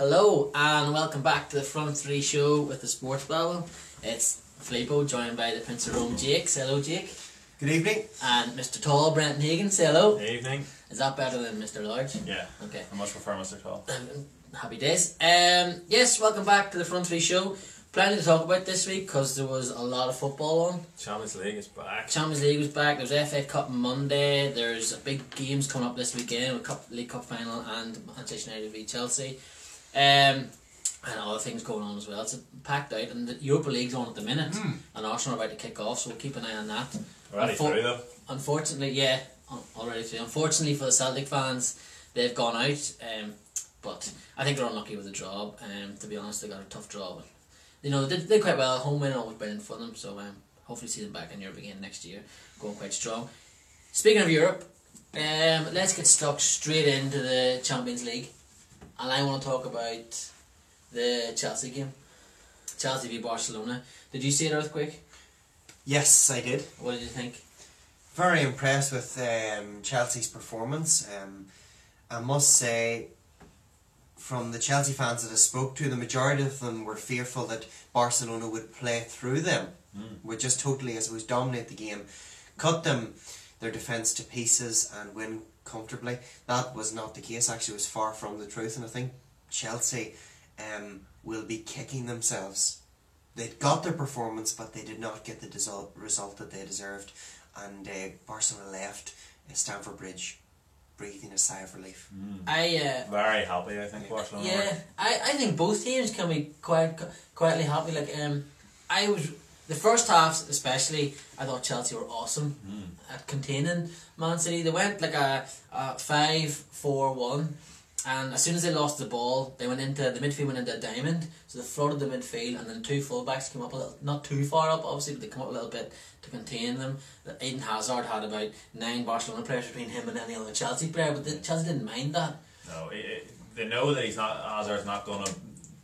Hello and welcome back to the Front Three Show with the Sports Babble. It's Filippo joined by the Prince of Rome Jake. Say hello, Jake. Good evening. And Mr. Tall, Brenton Hagan. Say hello. Evening. Is that better than Mr. Large? Yeah. Okay. I much prefer Mr. Tall. Happy days. Um, yes, welcome back to the Front Three Show. Plenty to talk about this week because there was a lot of football on. Champions League is back. Champions League was back. There's FA Cup on Monday. There's big games coming up this weekend with Cup League Cup final and Manchester United v Chelsea. Um, and other things going on as well. It's packed out, and the Europa League's on at the minute, and Arsenal are about to kick off, so we'll keep an eye on that. Already Unfor- through though. Unfortunately, yeah, already through. Unfortunately for the Celtic fans, they've gone out. Um, but I think they're unlucky with the draw. Um, to be honest, they got a tough draw. But, you know, they did, they did quite well. Home win always brilliant for them. So um, hopefully see them back in Europe again next year, going quite strong. Speaking of Europe, um, let's get stuck straight into the Champions League, and I want to talk about the Chelsea game. Chelsea v Barcelona. Did you see an Earthquake? Yes, I did. What did you think? Very impressed with um, Chelsea's performance. Um, I must say, from the Chelsea fans that I spoke to, the majority of them were fearful that Barcelona would play through them, would just totally, as it was, dominate the game, cut them, their defence to pieces, and win comfortably. That was not the case. Actually, it was far from the truth, and I think Chelsea um, will be kicking themselves. They got their performance, but they did not get the desol- result that they deserved, and uh, Barcelona left uh, Stamford Bridge breathing a sigh of relief. I uh, Very happy, I think, Barcelona. Yeah, I, I think both teams can be quite quietly happy. Like um, I was the first half especially. I thought Chelsea were awesome hmm. at containing Man City. They went like a, a five four one, and as soon as they lost the ball, they went into the midfield went into a diamond. So they flooded the midfield, and then two fullbacks came up a little, not too far up, obviously, but they come up a little bit to contain them. Eden Hazard had about nine Barcelona players between him and any other Chelsea player, but the, Chelsea didn't mind that. No, it, it, they know that he's not Hazard's not going to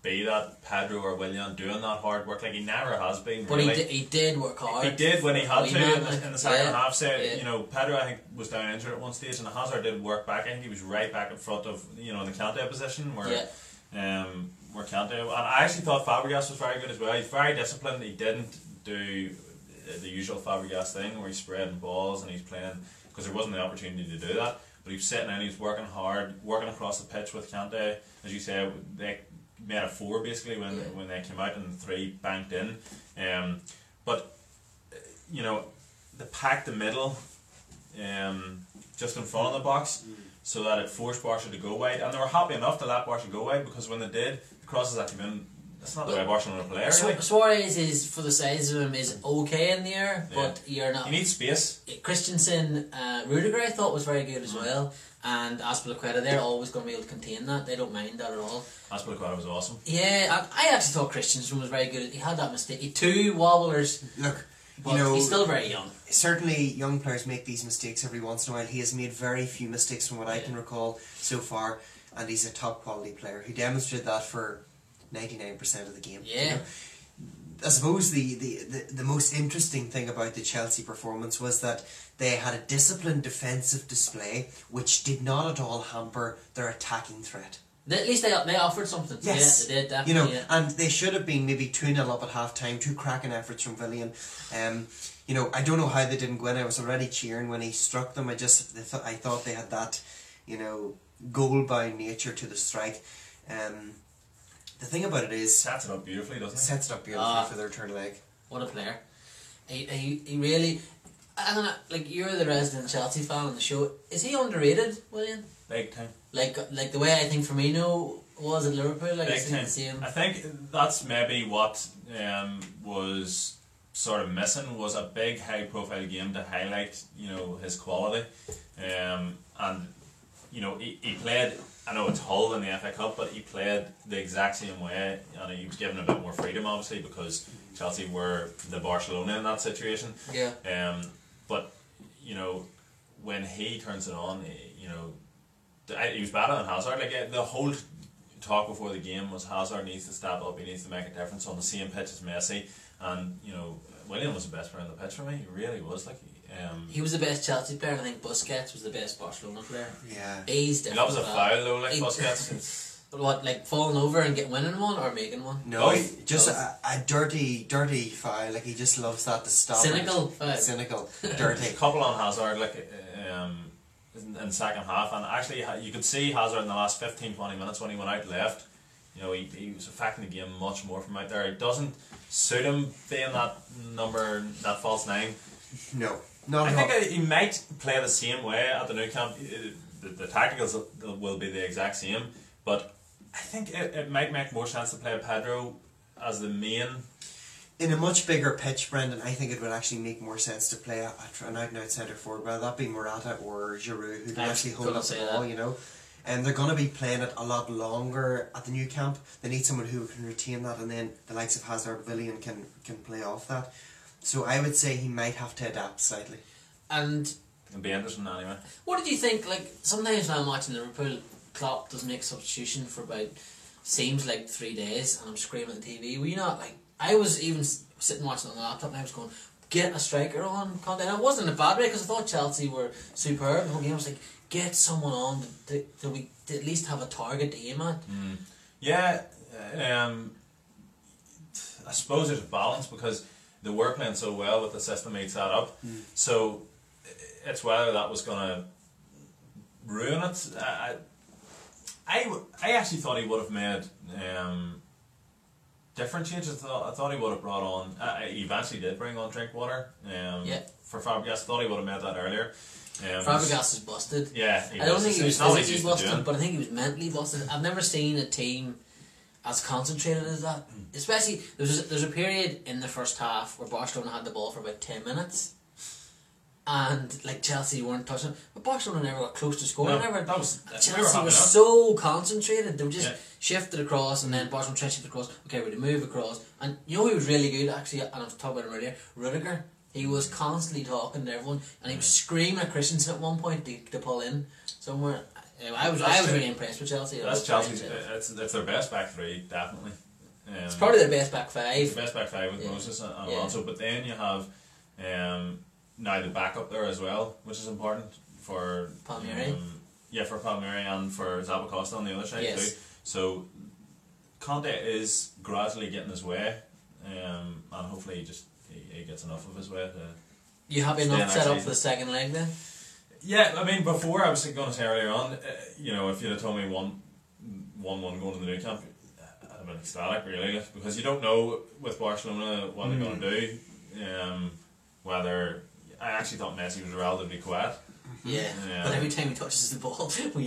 be that Pedro or Willian doing that hard work like he never has been. But really. he did, he did work hard. He did when he had to in the, in the second yeah, half. So yeah. you know, Pedro I think was down injured at one stage, and Hazard did work back. I think he was right back in front of you know in the Kante position where Yeah. um where Kante. And I actually thought Fabregas was very good as well. He's very disciplined. He didn't do uh, the usual Fabregas thing where he's spreading balls and he's playing because there wasn't the opportunity to do that. But he was sitting and he was working hard, working across the pitch with Kante. As you say, they made a four basically when when they came out and three banked in. Um, but you know, the packed the middle, um, just in front of the box, so that it forced Barca to go wide, and they were happy enough to let Barca go wide because when they did, the crosses that came in, that's not the way Barcelona play. Su- Really. Suarez is for the size of him is okay in the air, but you're not. You need space. Christensen, uh, Rudiger, I thought was very good as well, and Azpilicueta. They're always going to be able to contain that. They don't mind that at all. Azpilicueta was awesome. Yeah, I, I actually thought Christensen was very good. He had that mistake. He two wobblers, Look, but you know, he's still very young. certainly young players make these mistakes every once in a while. He has made very few mistakes from what I can recall so far, and he's a top quality player. He demonstrated that for ninety nine percent of the game. you Yeah. know. I suppose the, the, the, the most interesting thing about the Chelsea performance was that they had a disciplined defensive display which did not at all hamper their attacking threat. At least they they offered something. Yes. Yeah, they did You know, yeah. and they should have been maybe 2 0 up at half time, two cracking efforts from Willian. Um, you know, I don't know how they didn't win. I was already cheering when he struck them. I just they th- I thought they had that, you know, goal by nature to the strike. Um, the thing about it is, Sets it up beautifully, doesn't it it? sets it up beautifully Ah. for their third leg. What a player. He, he, he really. I don't know, like you're the resident Chelsea fan on the show. Is he underrated, Willian? Big time. Like like the way I think Firmino was at Liverpool. Like Big it's time. the same. I think that's maybe what um, was sort of missing was a big high profile game to highlight you know his quality um, and you know he, he played I know it's Hull in the FA Cup but he played the exact same way and he was given a bit more freedom obviously because Chelsea were the Barcelona in that situation Yeah. um, but you know when he turns it on eh, you know he was better than Hazard like eh, the whole talk before the game was Hazard needs to step up, he needs to make a difference on the same pitch as Messi, and you know Willian was the best player on the pitch for me. He really was like. Um, He was the best Chelsea player, and I think Busquets was the best Barcelona player. Yeah. He's he different. loves a as foul though, like He- Busquets. It's- what like falling over and getting winning one or making one. No, he- Both. just Both. a, a dirty, dirty foul. Like he just loves that to stop. Cynical foul. cynical, a dirty. couple on Hazard like um, in, in second half, and actually you could see Hazard in the last 15, 20 minutes when he went out left. You know, he, he was affecting the game much more from out there. It doesn't suit him being that number, that false nine. No, not I at think all. uh, he might play the same way at the Nou Camp. The, the tacticals will- will be the exact same, but I think it, it might make more sense to play Pedro as the main. In a much bigger pitch, Brendan, I think it would actually make more sense to play a, a, an out and out centre forward, whether that be Morata or Giroud, who can I actually hold up the ball, that. you know. And they're going to be playing it a lot longer at the Nou Camp. They need someone who can retain that, and then the likes of Hazard, Willian can can play off that. So I would say he might have to adapt slightly. And It'll be interesting anyway. what did you think? Like sometimes when I'm watching Liverpool, Klopp does make substitution for about seems like three days, and I'm screaming at the TV. Were you not like? I was even sitting watching on the laptop, and I was going, "Get a striker on." Conte." And it wasn't in a bad way because I thought Chelsea were superb the whole game. I was like, "Get someone on to, to, we to at least have a target to aim at." Yeah, um, I suppose there's a balance because they were playing so well with the system he'd set up. So it's whether that was going to ruin it. I I actually thought he would have made um, different changes. I thought, I thought he would have brought on. Uh, he eventually did bring on Drinkwater. Um, Yeah. For Fabregas, I thought he would have made that earlier. Um, Fabregas is busted. Yeah, he I don't was. think he was not what he's physically used busted, but I think he was mentally busted. I've never seen a team as concentrated as that. Mm. Especially there's a, there's a period in the first half where Barcelona had the ball for about ten minutes, and like Chelsea weren't touching, but Barcelona never got close to scoring. No, never. that was- we were Chelsea was so concentrated. They were just Yeah. shifted across, and then mm. Barcelona tried to shift across. Okay, we're to move across, and you know he was really good actually. And I was talking about him earlier. Rudiger. He was mm. constantly talking to everyone, and he was screaming at Christensen at one point to, to pull in somewhere. Uh, I was I was really impressed with Chelsea. That's Chelsea's. impressed. It's, it's their best back three, definitely. Um, It's probably their best back It's five. the best back five with Yeah. Moses and, and Yeah. Alonso, but then you have um, now the backup there as well, which is important for Palmieri. Um, yeah, for Palmieri and for Zappacosta on the other side Yes. too. So Conte is gradually getting his way, um, and hopefully he just he, he gets enough of his way to. You happy enough set up for the second leg then? Yeah, I mean, before I was going to say earlier on, uh, you know, if you'd have told me one, one, one going to the Nou Camp, I'd have been ecstatic, really, because you don't know with Barcelona what they're going to do. Um, whether I actually thought Messi was relatively quiet. Yeah. Yeah. But every time he touches the ball, you know